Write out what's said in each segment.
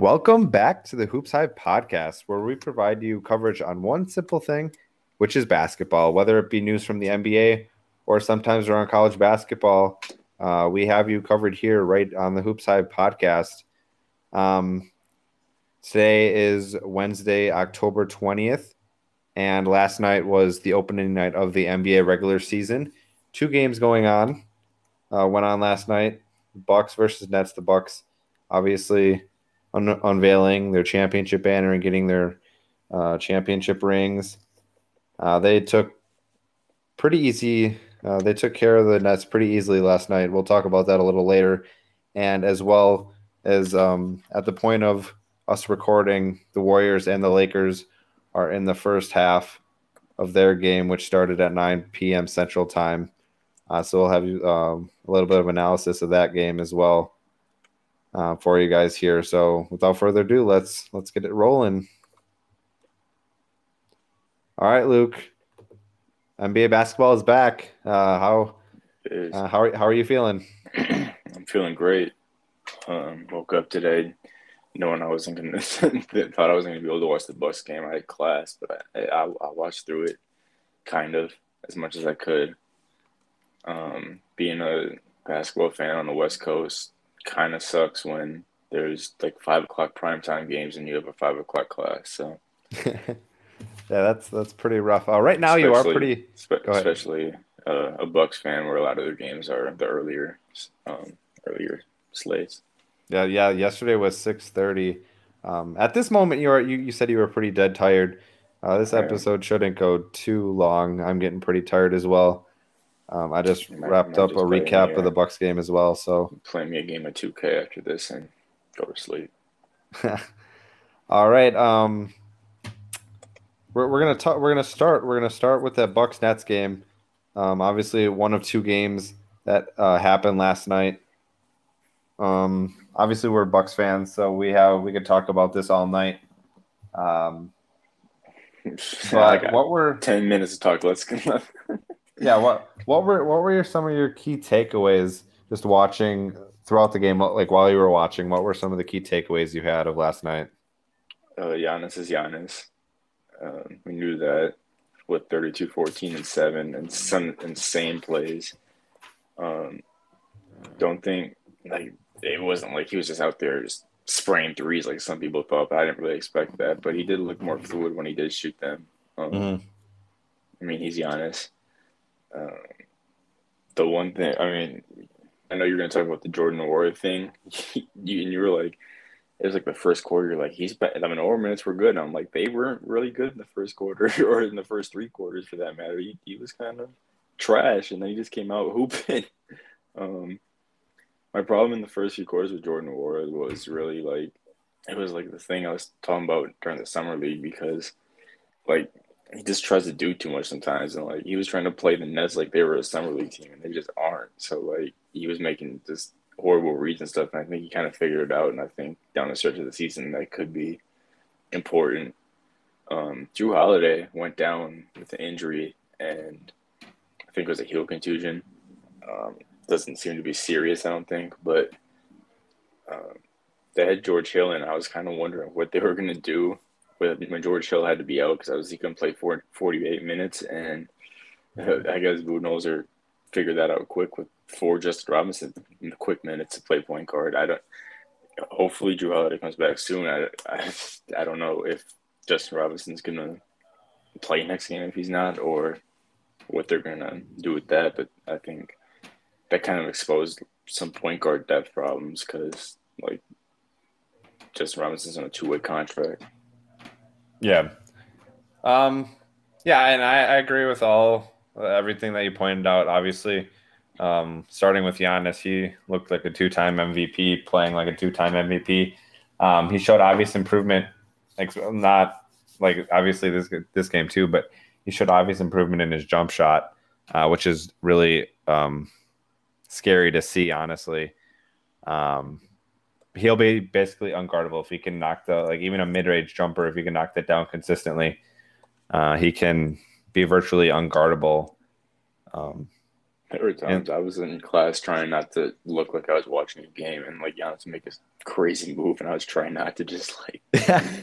Welcome back to the Hoops Hive podcast, where we provide you coverage on one simple thing, which is basketball. Whether it be news from the NBA or sometimes around college basketball, uh, we have you covered here right on the Hoops Hive podcast. Um, today is Wednesday, October 20th, and last night was the opening night of the NBA regular season. Two games going on uh, went on last night. Bucks versus Nets. The Bucks obviously un- unveiling their championship banner and getting their uh, championship rings. Uh, they took pretty easy. Uh, they took care of the Nets pretty easily last night. We'll talk about that a little later, and as well as um, at the point of us recording, the Warriors and the Lakers are in the first half of their game, which started at 9 p.m. Central Time. Uh, so we'll have um, a little bit of analysis of that game as well uh, for you guys here. So without further ado, let's let's get it rolling. All right, Luke. NBA basketball is back. Uh, how uh, how are, how are you feeling? I'm feeling great. Um, woke up today knowing I wasn't gonna thought I wasn't gonna be able to watch the Bucks game. I had class, but I, I, I watched through it kind of as much as I could. Um, being a basketball fan on the West Coast, kind of sucks when there's like five o'clock primetime games and you have a five o'clock class. So yeah, that's that's pretty rough. Uh, right now, especially, you are pretty, spe- especially uh, a Bucks fan, where a lot of their games are the earlier um, earlier slates. Yeah, yeah. Yesterday was six thirty. Um, at this moment, you are you, you said you were pretty dead tired. Uh, this episode shouldn't go too long. I'm getting pretty tired as well. Um, I just might, wrapped up a recap of the Bucks game as well. So play me a game of 2K after this and go to sleep. All right. Um, we're, we're gonna talk. We're gonna start. We're gonna start with that Bucks Nets game. Um, obviously, one of two games that uh, happened last night. Um, obviously, we're Bucks fans, so we have we could talk about this all night. Um, but what were ten minutes to talk? Let's yeah. What what were what were your, some of your key takeaways just watching throughout the game? Like while you were watching, what were some of the key takeaways you had of last night? Uh, Giannis is Giannis. Um, we knew that with 32, 14, and seven, and some insane plays. Um, don't think like it wasn't like he was just out there just spraying threes like some people thought. But I didn't really expect that, but he did look more fluid when he did shoot them. Um, mm-hmm. I mean, he's Giannis. Um, the one thing, I mean, I know you're going to talk about the Jordan Nwora thing, you, and you were like, it was like the first quarter. You're like, he's. I mean, over minutes were good. And I'm like, they weren't really good in the first quarter, or in the first three quarters for that matter. He, he was kind of trash, and then he just came out hooping. um, my problem in the first few quarters with Jordan Nwora was really like, it was like the thing I was talking about during the summer league because, like, he just tries to do too much sometimes, and like he was trying to play the Nets like they were a summer league team, and they just aren't. So like he was making just horrible reads and stuff, and I think he kind of figured it out. And I think down the stretch of the season that could be important. Um, Jrue Holiday went down with an injury, and I think it was a heel contusion. Um, doesn't seem to be serious, I don't think, but um, they had George Hill, and I was kind of wondering what they were going to do when George Hill had to be out because I was he couldn't play for 48 minutes, and mm-hmm. I guess Budenholzer figured that out quick with four Justin Robinson in the quick minutes to play point guard. I don't. Hopefully, Jrue Holiday comes back soon. I, I, I don't know if Justin Robinson's gonna play next game if he's not, or what they're gonna do with that. But I think that kind of exposed some point guard depth problems because like Justin Robinson's on a two way contract. Yeah. Um, yeah, and I, I agree with all everything that you pointed out. Obviously, um, starting with Giannis, he looked like a two-time MVP, playing like a two-time MVP. Um, he showed obvious improvement, like not like obviously this this game too, but he showed obvious improvement in his jump shot, uh, which is really um, scary to see, honestly. Um, he'll be basically unguardable if he can knock the like even a mid-range jumper if he can knock that down consistently uh, he can be virtually unguardable um, There were times and, I was in class trying not to look like I was watching a game and like Giannis make a crazy move, and I was trying not to just like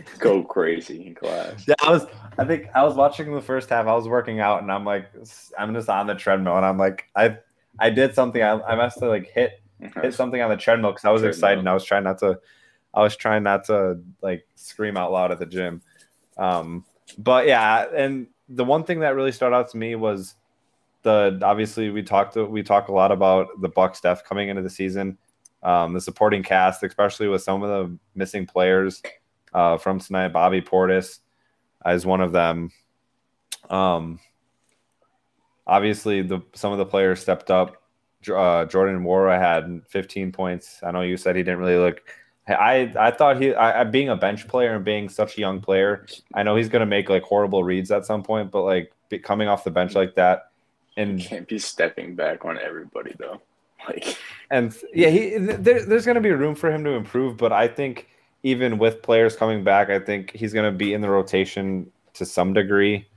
go crazy in class. Yeah, I was. I think I was watching the first half. I was working out, and I'm like, I'm just on the treadmill, and I'm like, I, I did something. I, I must have like hit hit something on the treadmill because I was treadmill. excited and I was trying not to. I was trying not to like scream out loud at the gym. Um, but yeah, and the one thing that really stood out to me was the obviously we talked we talk a lot about the Bucks depth coming into the season, um, the supporting cast, especially with some of the missing players uh, from tonight. Bobby Portis is one of them. Um, obviously, the some of the players stepped up. Uh, Jordan Nwora had 15 points. I know you said he didn't really look. I I thought he, I, being a bench player and being such a young player, I know he's going to make like horrible reads at some point, but like coming off the bench like that, and can't be stepping back on everybody though. Like, and yeah, he there, there's going to be room for him to improve, but I think even with players coming back, I think he's going to be in the rotation to some degree.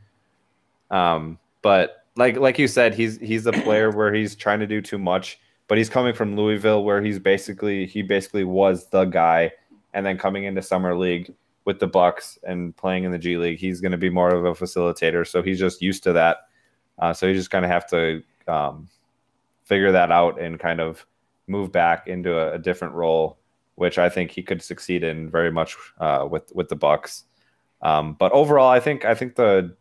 Um, but like like you said, he's he's a player where he's trying to do too much, but he's coming from Louisville where he's basically he basically was the guy, and then coming into summer league with the Bucks and playing in the G League, he's going to be more of a facilitator. So he's just used to that. Uh, so you just kind of have to um, figure that out and kind of move back into a, a, different role, which I think he could succeed in very much uh, with with the Bucks. Um, but overall, I think I think the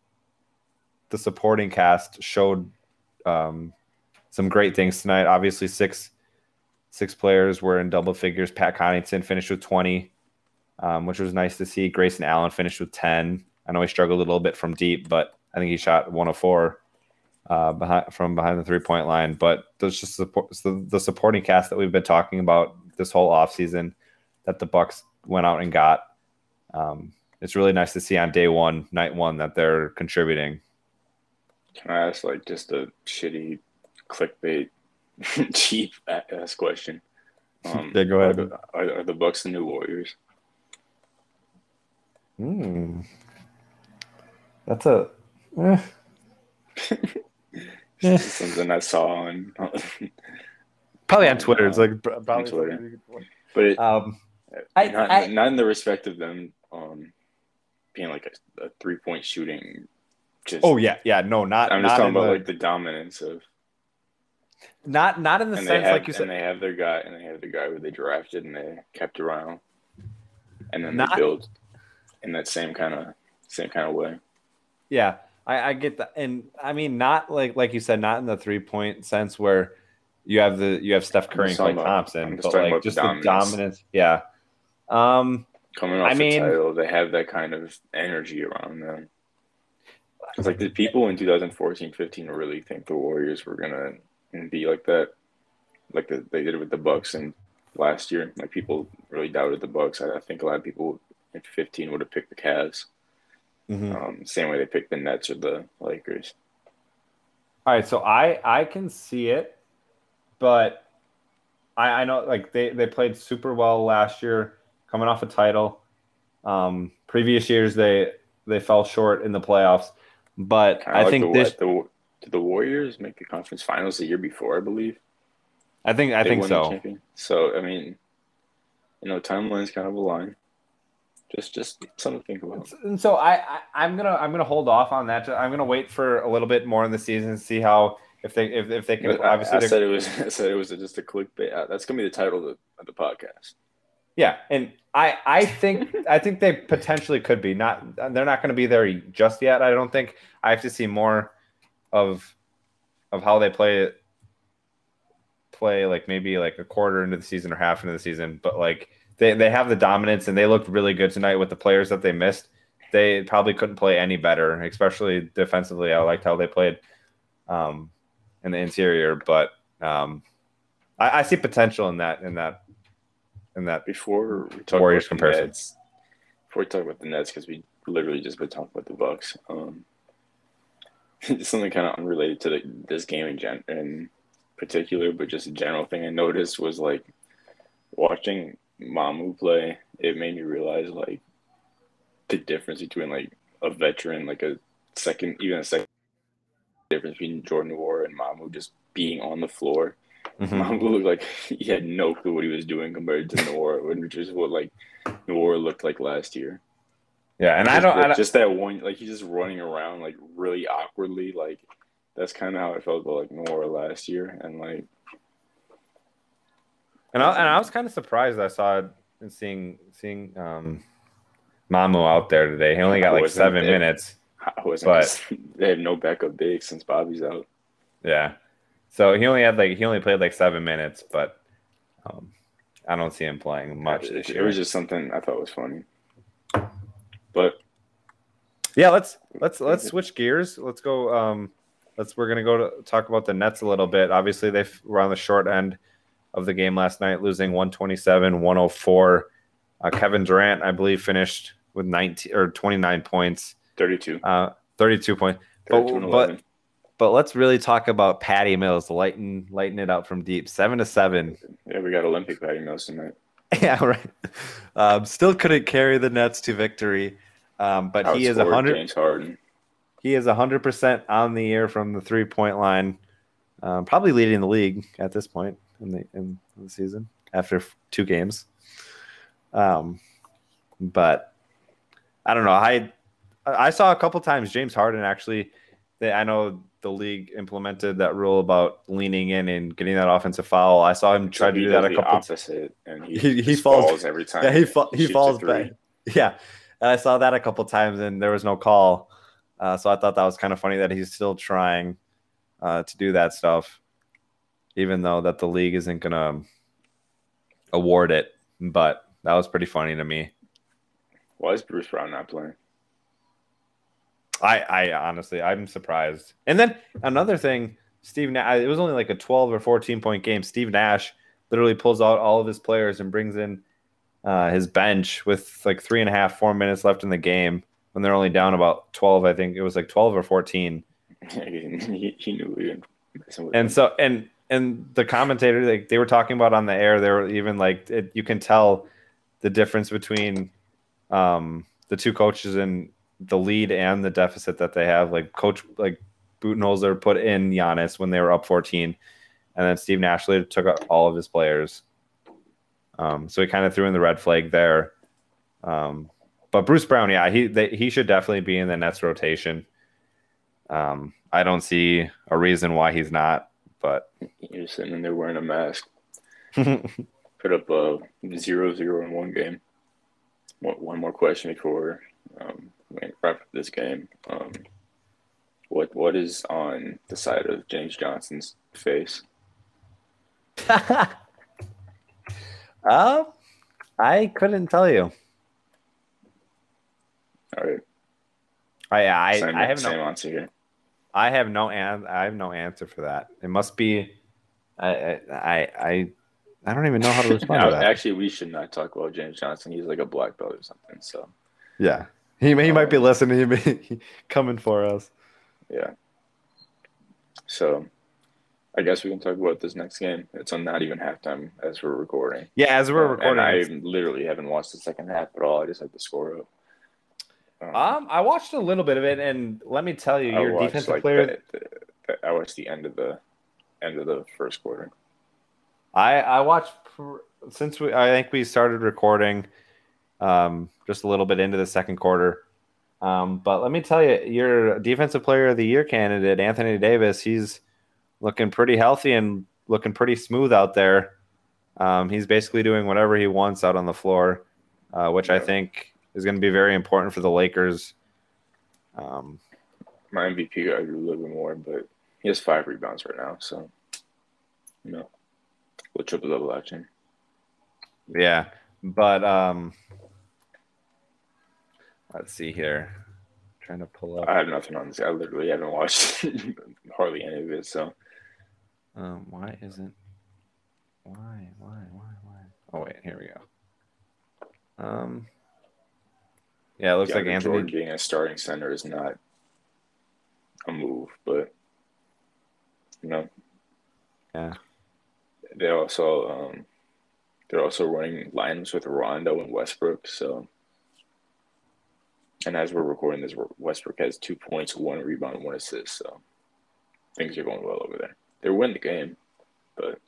the supporting cast showed um, some great things tonight. Obviously, six six players were in double figures. Pat Connaughton finished with twenty, um, which was nice to see. Grayson Allen finished with ten. I know he struggled a little bit from deep, but I think he shot one of four uh, behind from behind the three point line. But there's just support, the, the supporting cast that we've been talking about this whole offseason that the Bucks went out and got. Um, it's really nice to see on day one, night one, that they're contributing. Can I ask like just a shitty clickbait, cheap ass question? Um, yeah, go ahead. Are the, are, are the Bucks the new Warriors? Hmm. That's a. Eh. something I saw on probably on Twitter. It's like probably on Twitter. But it, um, I, not, I, not in the respect of them um, being like a, a three point shooting. Just, oh yeah, yeah. No, not. I'm just talking about the, like the dominance of. Not not in the sense have, like you said. And they have their guy, and they have the guy who they drafted, and they kept around, and then not, they build in that same kind of same kind of way. Yeah, I, I get that, and I mean, not like like you said, not in the three point sense where you have the you have Steph Curry and Klay Thompson, but like just the dominance. Yeah. Um, Coming off I the mean, title, they have that kind of energy around them. It's like did people in 2014, 15 really think the Warriors were gonna be like that, like the, they did with the Bucks and last year. Like people really doubted the Bucks. I, I think a lot of people in 15 would have picked the Cavs. Mm-hmm. Um, same way they picked the Nets or the Lakers. All right, so I I can see it, but I, I know like they, they played super well last year, coming off a title. Um, previous years they they fell short in the playoffs, but Kinda I like think the, this the, did the Warriors make the conference finals the year before, I believe. I think I they think so. So I mean, you know, timelines kind of align just just something to think about. And so I, I am gonna I'm gonna hold off on that. I'm gonna wait for a little bit more in the season and see how if they if, if they can. obviously, I said it was I said it was just a clickbait. Uh, that's gonna be the title of the, of the podcast. Yeah, and I I think I think they potentially could be. Not they're not going to be there just yet. I don't think. I have to see more of of how they play it play like maybe like a quarter into the season or half into the season, but like they, they have the dominance and they looked really good tonight with the players that they missed. They probably couldn't play any better, especially defensively. I liked how they played um, in the interior, but um, I, I, see potential in that in that in that before we talk Warriors about comparison. Nets, before we talk about the Nets, because we literally just been talking about the Bucks. Um, something kind of unrelated to the, this game in, gen- in particular, but just a general thing I noticed was like watching Mamu play, it made me realize like the difference between like a veteran, like a second, even a second difference between Jordan Nwora and Mamu just being on the floor. Mhm. Looked like he had no clue what he was doing compared to Noor, which is what like Noor looked like last year. Yeah, and I don't. the- I don't just that one like he's just running around like really awkwardly. Like that's kind of how I felt about like Noor last year, and like and I, and I was kind of surprised. I saw it and seeing seeing um, Mamu out there today. He only got like seven it? minutes. I wasn't. But- they have no backup big since Bobby's out. Yeah, so he only had like he only played like seven minutes, but um, I don't see him playing much It, this it was just something I thought was funny. But Yeah, let's let's let's switch gears. Let's go. Um, let's we're gonna go to talk about the Nets a little bit. Obviously, they were on the short end of the game last night, losing 127, 104. Uh, Kevin Durant, I believe, finished with 19 or 29 points, 32, uh, 32 points. 32 but- 11. But let's really talk about Patty Mills lighten lighten it up from deep, seven to seven. Yeah, we got Olympic Patty Mills tonight. yeah, right. Um, still couldn't carry the Nets to victory, um, but he is Outscored 100. James Harden. He is 100% on the year from the three point line, um, probably leading the league at this point in the, in the season after two games. Um, but I don't know. I I saw a couple times James Harden actually. They, I know the league implemented that rule about leaning in and getting that offensive foul. I saw him try So to do that a couple. times. opposite, and he, He- he falls- falls, every time. Yeah, he fa- he a falls back. Yeah, and I saw that a couple times, and there was no call. Uh, so I thought that was kind of funny that he's still trying uh, to do that stuff, even though that the league isn't gonna award it. But that was pretty funny to me. Why is Bruce Brown not playing? I, I honestly, I'm surprised. And then another thing, Steve Nash, it was only like a 12 or 14 point game. Steve Nash literally pulls out all of his players and brings in uh, his bench with like three and a half, four minutes left in the game when they're only down about 12. I think it was like 12 or 14. he, he knew we were And so, and, and the commentator, like they were talking about on the air, they were even like, it, you can tell the difference between um, the two coaches and the lead and the deficit that they have. Like coach, like Budenholzer put in Giannis when they were up 14, and then Steve Nashley took out all of his players. Um, so he kind of threw in the red flag there. Um, but Bruce Brown, yeah, he they, he should definitely be in the Nets rotation. Um, I don't see a reason why he's not, but You're sitting in there wearing a mask. Put up a zero zero in one game. One, one more question before um, wrap up this game. Um, what what is on the side of James Johnson's face? um, I couldn't tell you. All right, I I, same, I have no answer here. I have no an I have no answer for that. It must be I I I I, don't even know how to respond Now, to that. actually, we should not talk about James Johnson. He's like a black belt or something. So yeah, he may, he might be listening. He may coming for us. yeah. So I guess we can talk about this next game. It's on not even halftime as we're recording. Yeah, as we're Uh, recording. I literally haven't watched the second half at all. I just had the score up. Um, um, I watched a little bit of it, and let me tell you, your watched, defensive like, player. the- the- the- I watched the end of the end of the first quarter. I I watched since we I think we started recording um just a little bit into the second quarter. Um but let me tell you your defensive player of the year candidate Anthony Davis, he's looking pretty healthy and looking pretty smooth out there. Um he's basically doing whatever he wants out on the floor, uh, which I think is going to be very important for the Lakers. Um My MVP got a little bit more, but he has five rebounds right now. So, you know, with triple double action. Yeah, but um, let's see here. trying to pull up. I have nothing on this. I literally haven't watched hardly any of it. So, Um, why isn't? Why? Why? Why? Why? Oh wait, here we go. Um. Yeah, it looks like Anthony. Jordan being a starting center is not a move, but you know, Yeah. they also um, they're also running lines with Rondo and Westbrook. So, and as we're recording this, Westbrook has two points, one rebound, one assist. So, things are going well over there. they win the game, but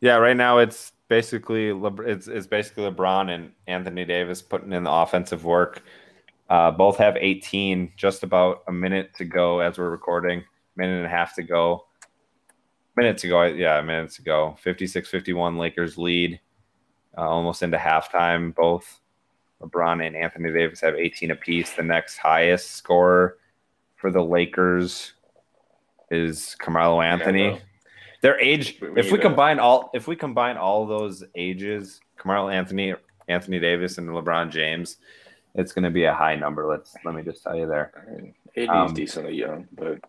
Yeah, right now it's basically Le- it's it's basically LeBron and Anthony Davis putting in the offensive work. Uh, both have 18, just about a minute to go as we're recording, minute and a half to go. Minutes ago, yeah, minutes ago. to 56 51 Lakers lead uh, almost into halftime. Both LeBron and Anthony Davis have 18 apiece. The next highest scorer for the Lakers is Carmelo Anthony. well, Their age, we- if we to- combine all, if we combine all those ages, Carmelo Anthony, Anthony Davis, and LeBron James, it's going to be a high number. Let's let me just tell you there. I mean, AD is Um, decently young, but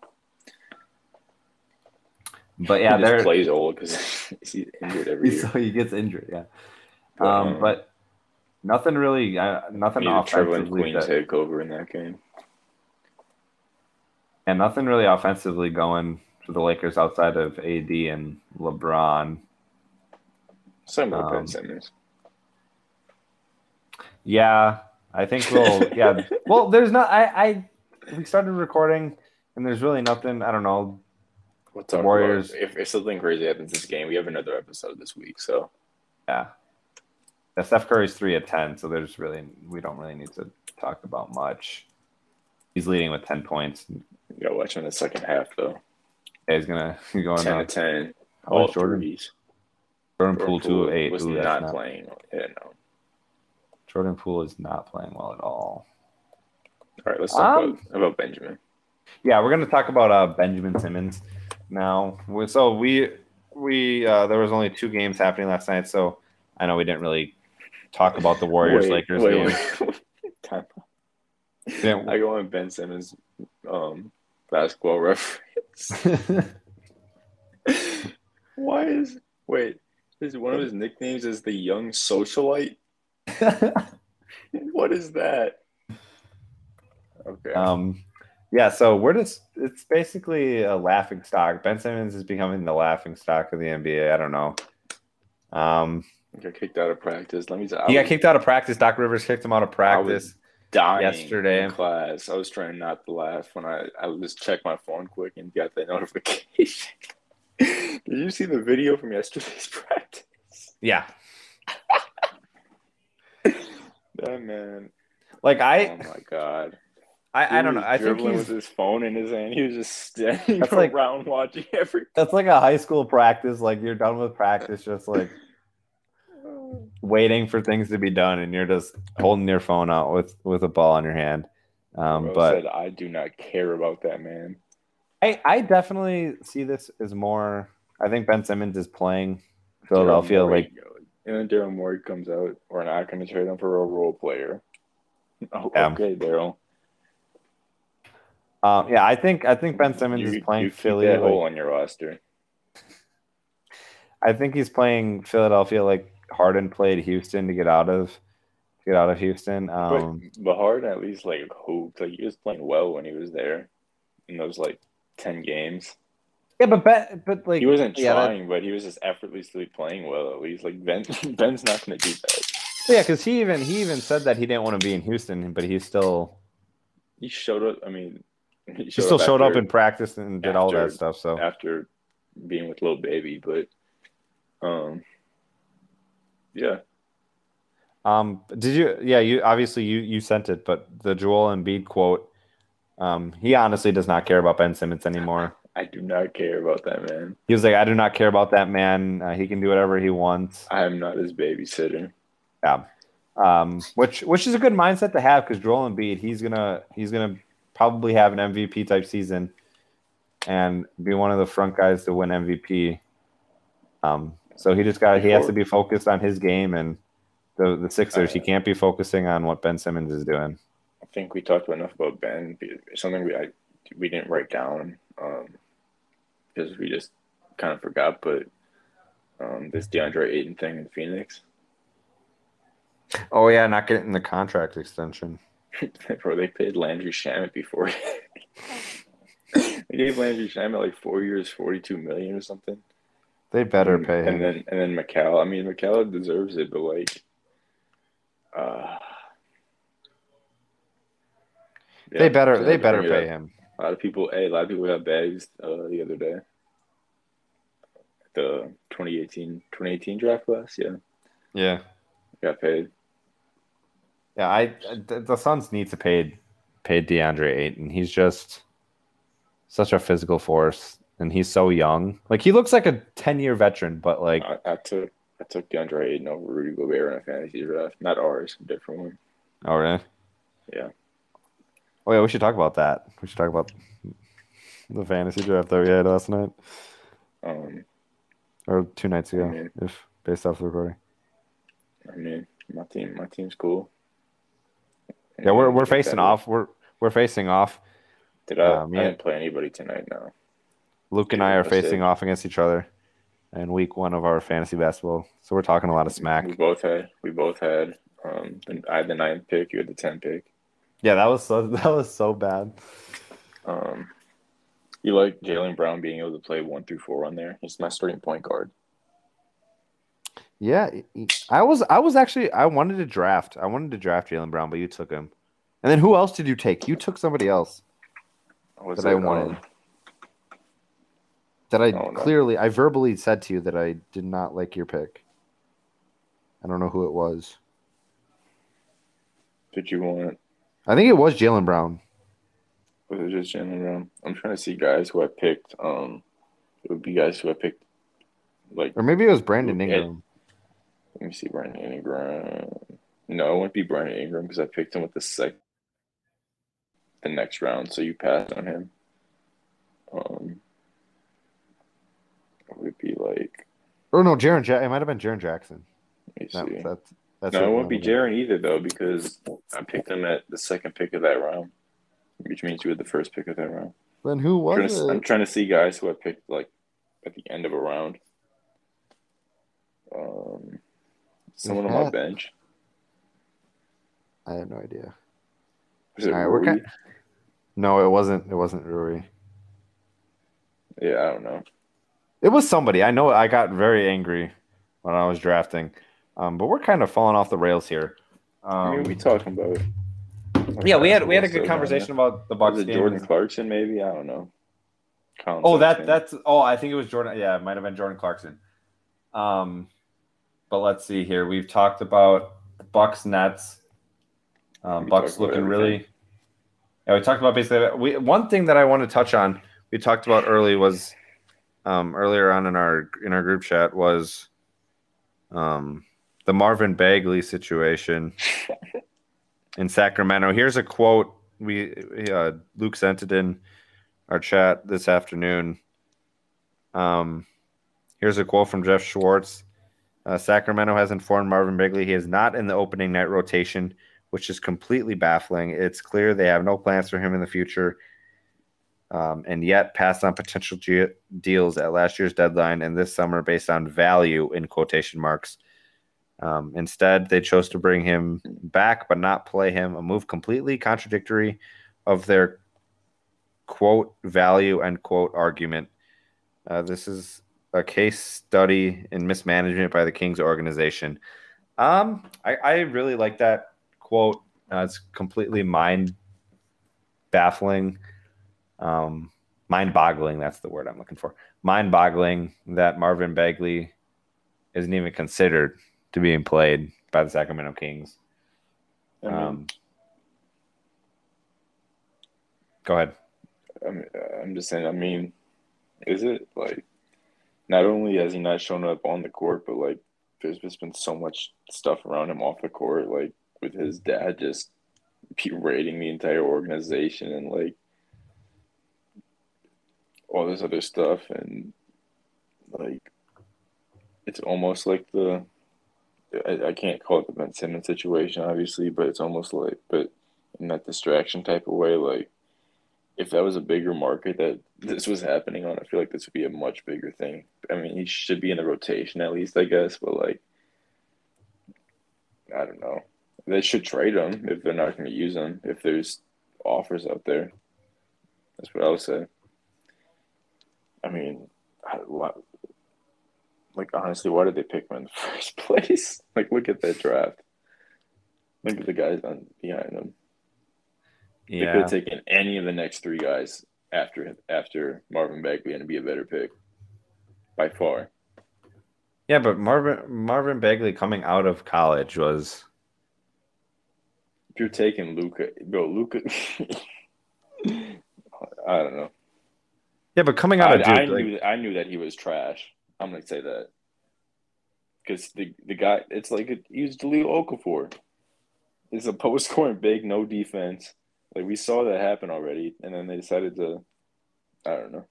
But yeah, he they're just plays old because he's injured every year. so he gets injured. Yeah, But, um, um, but nothing really, uh, nothing Needed Trevor and offensively, Queens that, take over in that game. and nothing really offensively going for the Lakers outside of AD and LeBron. Same with Um, Simmons. Yeah, I think we'll. yeah, well, there's not. I, I we started recording, and there's really nothing. I don't know. What's up, Warriors- if, if something crazy happens this game, we have another episode this week. So Yeah. Yeah, Steph Curry's three at ten, so there's really we don't really need to talk about much. He's leading with ten points. you got to watch in the second half though. Yeah, he's gonna he's going Ten to ten. Oh, Jordan threes. Jordan Jordan Poole two of eight. was Ooh, not, not- playing. Yeah, no. Jordan Poole is not playing well at all. All right, let's talk Um, about, about Benjamin. Yeah, we're gonna talk about uh, Benjamin Simmons now. So we we uh, there was only two games happening last night, so I know we didn't really talk about the Warriors Wait, Lakers game. Time. Didn't- I go on Ben Simmons um, basketball reference. Why is wait? Is one of his nicknames is the young socialite? What is that? Okay. um, yeah, so we're just it's basically a laughing stock. Ben Simmons is becoming the laughing stock of the NBA. I don't know. Um, got kicked out of practice. Let me tell you. he got kicked out of practice. Doc Rivers kicked him out of practice. dying yesterday. in class. I was trying not to laugh when I I just checked my phone quick and got that notification. Did you see the video from yesterday's practice? Yeah, That man. like I, oh my god. I, I don't know. was I think he's with his phone in his hand. He was just standing That's like- around watching every. that's like a high school practice. Like you're done with practice, just like waiting for things to be done, and you're just holding your phone out with with a ball in your hand. Um, Bro but said, I do not care about that man. I, I definitely see this as more. I think Ben Simmons is playing Philadelphia like and then Daryl Morey comes out. We're not going to trade him for a role player. Oh, Yeah. okay, Daryl. um, yeah. I think I think Ben Simmons You, is playing Philly. that like- hole on your roster. I think he's playing Philadelphia like Harden played Houston to get out of to get out of Houston. Um, but, but Harden at least like hooped. Like he was playing well when he was there in those like ten games. yeah, but Ben, but like He wasn't yeah, that- trying, but he was just effortlessly playing well. At least like Ben, Ben's not going to do that. yeah, because he even he even said that he didn't want to be in Houston, but he still He showed up. I mean, he, he still showed up in practice and did all that stuff. So after being with little Baby, but um, yeah, Um, did you? Yeah, you obviously you you sent it, but the Joel Embiid quote. Um, he honestly does not care about Ben Simmons anymore. I do not care about that man. He was like, I do not care about that man. Uh, he can do whatever he wants. I am not his babysitter. Yeah. Um, which which is a good mindset to have because Joel Embiid, he's gonna he's gonna probably have an MVP type season and be one of the front guys to win MVP. Um, so he just got he has to be focused on his game and the the Sixers. He can't be focusing on what Ben Simmons is doing. I think we talked enough about Ben. Something we I, we didn't write down um, because we just kind of forgot. But um, this DeAndre Ayton thing in Phoenix, Oh yeah, not getting the contract extension. bro, they paid Landry Shamet before. they gave Landry Shamet like four years, forty-two million or something. They better and, pay him. And then and then Mikal. I mean, Mikal deserves it, but like, uh, they better they better pay him. A lot of people, hey, a lot of people got bags uh, the other day. the 2018 2018 draft class. Yeah, Yeah. got paid. Yeah, I the Suns need to pay pay DeAndre Ayton. He's just such a physical force, and he's so young. Like he looks like a ten year veteran, but like I, I took I took DeAndre Ayton over Rudy Gobert in a fantasy draft. Not ours, a different one. oh really? Yeah. Oh yeah, we should talk about that. We should talk about the fantasy draft that we had last night Um, or two nights ago, mean- if based off the recording. I mean, my team, my team's cool. Yeah, we're we're facing off. We're we're facing off. Did I? um, I yeah. didn't play anybody tonight. No. Luke and I are facing it. off against each other in week one of our fantasy basketball. So we're talking a lot of smack. We both had. We both had. Um, I had the ninth pick. You had the tenth pick. Yeah, that was so that was so bad. Um, you like Jaylen Brown being able to play one through four on there? He's my starting point guard. Yeah, I was I was actually I wanted to draft. I wanted to draft Jaylen Brown, but you took him. And then who else did you take? You took somebody else Was that I wanted. um, that I Oh, no. clearly I verbally said to you that I did not like your pick. I don't know who it was. did you want? I think it was Jaylen Brown. Was it just Jaylen Brown? I'm trying to see guys who I picked. Um, it would be guys who I picked. Like, Or maybe it was Brandon Ingram. let me see, Brandon Ingram. No, it wouldn't be Brandon Ingram because I picked him with the sec, the next round. So you passed on him. Um, would be like, Or no, Jaren ja- it might have been Jaren Jackson. let me That, see. that's that's no, it won't be was. Jaren either though because I picked him at the second pick of that round, which means you had the first pick of that round. Then who I'm trying, was to, I'm trying to see guys who I picked like at the end of a round. Um, someone on my bench. I have no idea. Was it All right, we're Rui? kind- No, it wasn't. It wasn't Rui. Yeah, I don't know. It was somebody. I know. I got very angry when I was drafting, um, but we're kind of falling off the rails here. I Um, mean, we talking about. yeah, we had we had a good So, conversation about the Bucks Was it game. Jordan Clarkson? Maybe I don't know. Colin Oh, that that's oh, I think it was Jordan. Yeah, it might have been Jordan Clarkson. Um, but let's see here. We've talked about Bucks Nets. Um, We Bucks looking really. Yeah, we talked about basically. We one thing that I want to touch on. We talked about early was, um, earlier on in our in our group chat was, um, the Marvin Bagley situation in Sacramento. Here's a quote we uh, Luke sent it in our chat this afternoon. Um, here's a quote from Jeff Schwartz. Uh, Sacramento has informed Marvin Bagley he is not in the opening night rotation, which is completely baffling. It's clear they have no plans for him in the future, um, and yet passed on potential ge- deals at last year's deadline and this summer based on value in quotation marks. Um, instead, they chose to bring him back but not play him, a move completely contradictory of their quote value end quote argument. Uh, this is a case study in mismanagement by the Kings organization. Um, I, I really like that quote. Uh, it's completely mind baffling, um, mind boggling. That's the word I'm looking for. Mind boggling that Marvin Bagley isn't even considered to being played by the Sacramento Kings. I mean, Um, go ahead. I'm, I'm just saying. I mean, is it like not only has he not shown up on the court, but like there's just been so much stuff around him off the court, like with his dad just berating the entire organization and like all this other stuff, and like it's almost like the I, I can't call it the Ben Simmons situation, obviously, but it's almost like, but in that distraction type of way, like if that was a bigger market that this was happening on, I feel like this would be a much bigger thing. I mean, he should be in the rotation at least, I guess, but like, I don't know. They should trade him if they're not going to use him, if there's offers out there. That's what I would say. I mean, why, like, honestly, why did they pick him in the first place? Like, look at that draft. Look at the guys on behind them. Yeah. They could have taken any of the next three guys after after Marvin Bagley and be a better pick by far. Yeah, but Marvin Marvin Bagley coming out of college was If you're taking Luka, bro, Luka, I don't know. Yeah, but coming out I, of Duke, I like, knew I knew that he was trash. I'm gonna say that because the the guy, it's like a, he's Jahlil Okafor. He's a post scoring big, no defense. Like we saw that happen already, and then they decided to. I don't know.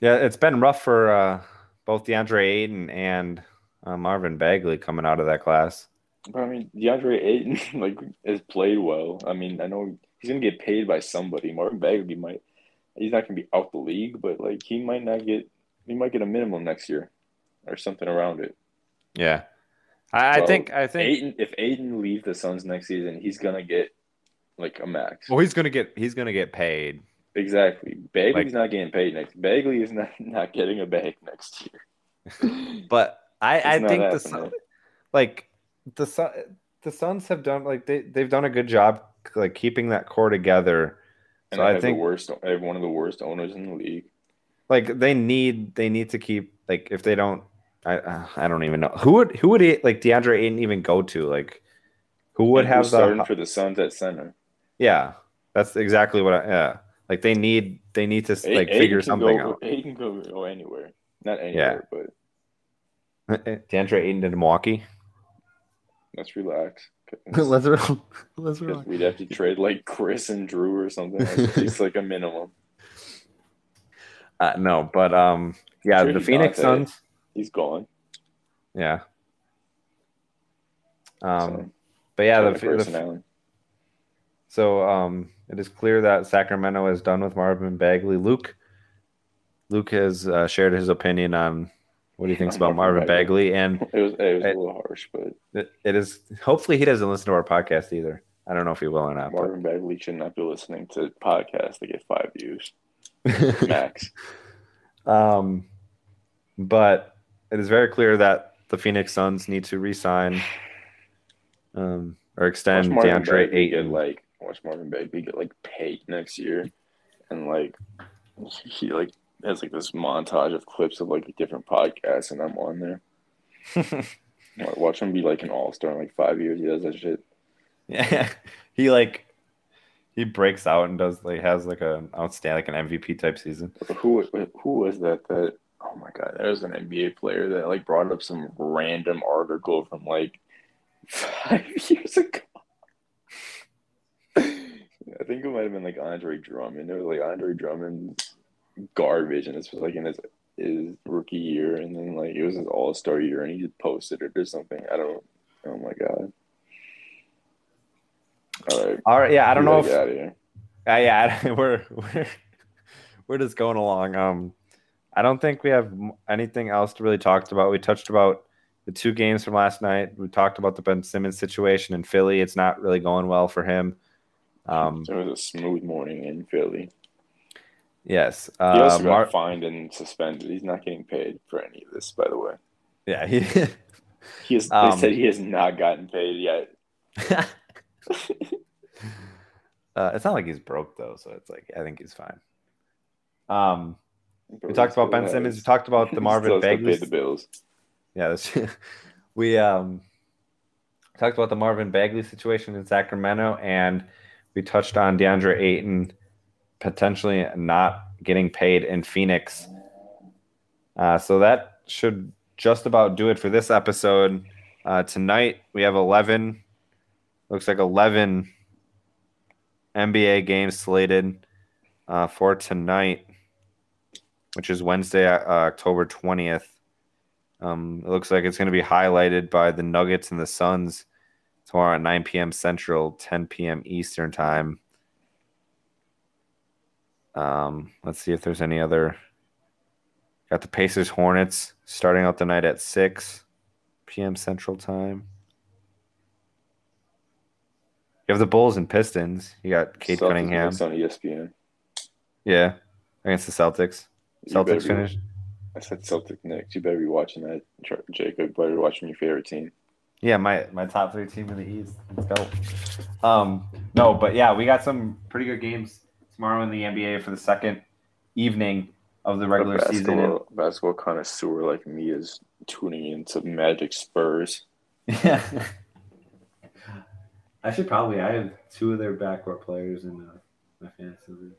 yeah, it's been rough for uh, both DeAndre Ayton and uh, Marvin Bagley coming out of that class. But I mean, DeAndre Ayton like has played well. I mean, I know he's gonna get paid by somebody. Marvin Bagley might. He's not gonna be out the league, but like he might not get. He might get a minimum next year, or something around it. Yeah, I, I think I think Ayton, if Ayton leaves the Suns next season, he's gonna get like a max. well he's gonna get he's gonna get paid. Exactly. Bagley's Like- not getting paid next. Bagley is not not getting a bag next year. But I I think the. Sun, like the Sun, the Suns have done like they they've done a good job like keeping that core together. And So I think the worst. Have one of the worst owners in the league. like they need they need to keep like if they don't I uh, I don't even know who would who would he, like DeAndre Ayton even go to like who would have starting the for the Suns at center? yeah that's exactly what I yeah like they need they need to like Ayton figure something go, out Ayton can go anywhere. Not anywhere, yeah. but DeAndre Ayton to Milwaukee let's relax. let's let's Because we'd have to trade like Khris and Jrue or something. At least like a minimum. uh, no but um yeah Sure the Phoenix. Suns He's gone. yeah um so, but yeah the, the. So um, it is clear that Sacramento is done with Marvin Bagley. Luke, Luke has uh, shared his opinion on what he thinks On about Marvin Bagley, and It was it was Hey. a little harsh, but it, it is hopefully he doesn't listen to our podcast either. I don't know if he will or not. Marvin Bagley should not be listening to podcasts that get five views max. um, but it is very clear that the Phoenix Suns need to re-sign um, or extend DeAndre Bagley get Ayton. like watch Marvin Bagley get like paid next year, and like he like has like this montage of clips of like different podcasts, and I'm on there. Watch him be like an all star in like five years. He does that shit. Yeah, he like he breaks out and does like has like an outstanding like an MVP type season. Who who was that? That oh my god, there was an NBA player that like brought up some random article from like five years ago. I think it might have been like Andre Drummond. It was like Andre Drummond's garbage, and this was like in his his rookie year, and then like it was his All Star year, and he just posted it or something. I don't. Oh my god. All right. All right, yeah, I don't know if out of here. Uh, yeah, we're we're we're just going along. Um, I don't think we have anything else to really talk about. We touched about the two games from last night. We talked about the Ben Simmons situation in Philly. It's not really going well for him. Um, It was a smooth morning in Philly. Yes. He Uh, also got Mar- fined and suspended. He's not getting paid for any of this, by the way. yeah. He, He has, Um, they said he has not gotten paid yet. uh, it's not like he's broke though, so it's like I think he's fine. Um, we talked about Ben Simmons. We talked about the Marvin still has to Bagley. the bills. Yeah, that's, we um talked about the Marvin Bagley situation in Sacramento, and we touched on DeAndre Ayton potentially not getting paid in Phoenix. Uh, so that should just about do it for this episode. Uh, tonight we have eleven. Looks like eleven NBA games slated uh, for tonight, which is Wednesday, uh, October twentieth. Um, it looks like it's going to be highlighted by the Nuggets and the Suns tomorrow at 9 p.m. Central, 10 p.m. Eastern time. Um, let's see if there's any other. Got the Pacers Hornets starting out the night at 6 p.m. Central time. You have the Bulls and Pistons. You got Cade Celtics Cunningham. On ESPN. Yeah, against the Celtics. You Celtics finished. I said Celtic Knicks. You better be watching that, Jacob. Better be watching your favorite team. Yeah, my my top three team in the East. Let's go. Um, no, but yeah, we got some pretty good games tomorrow in the NBA for the second evening. of the regular a season. basketball, basketball connoisseur like me is tuning into Magic Spurs. Yeah. I should probably. I have two of their backcourt players in uh, my fantasy league.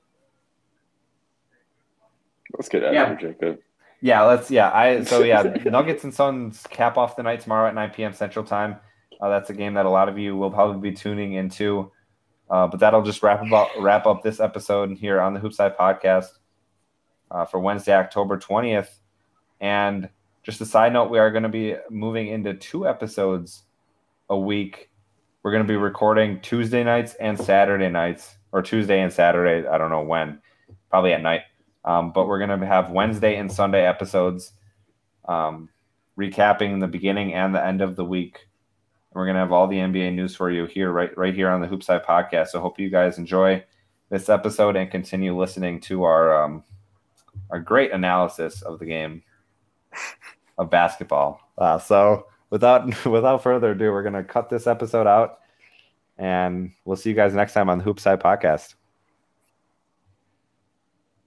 Let's get out Yeah. of here, Jacob. Yeah, let's. Yeah, I. So yeah, Nuggets and Suns cap off the night tomorrow at 9 p.m. Central Time. Uh, that's a game that a lot of you will probably be tuning into. Uh, but that'll just wrap about wrap up this episode here on the Hoopside Podcast uh, for Wednesday, October 20th. And just a side note, we are going to be moving into two episodes a week. We're going to be recording Tuesday nights and Saturday nights, or Tuesday and Saturday. I don't know when, probably at night. Um, but we're going to have Wednesday and Sunday episodes um, recapping the beginning and the end of the week. And we're going to have all the NBA news for you here, right, right here on the Hoopside podcast. So hope you guys enjoy this episode and continue listening to our um, our great analysis of the game of basketball. Uh, so without without further ado, we're going to cut this episode out, and we'll see you guys next time on the Hoopside podcast.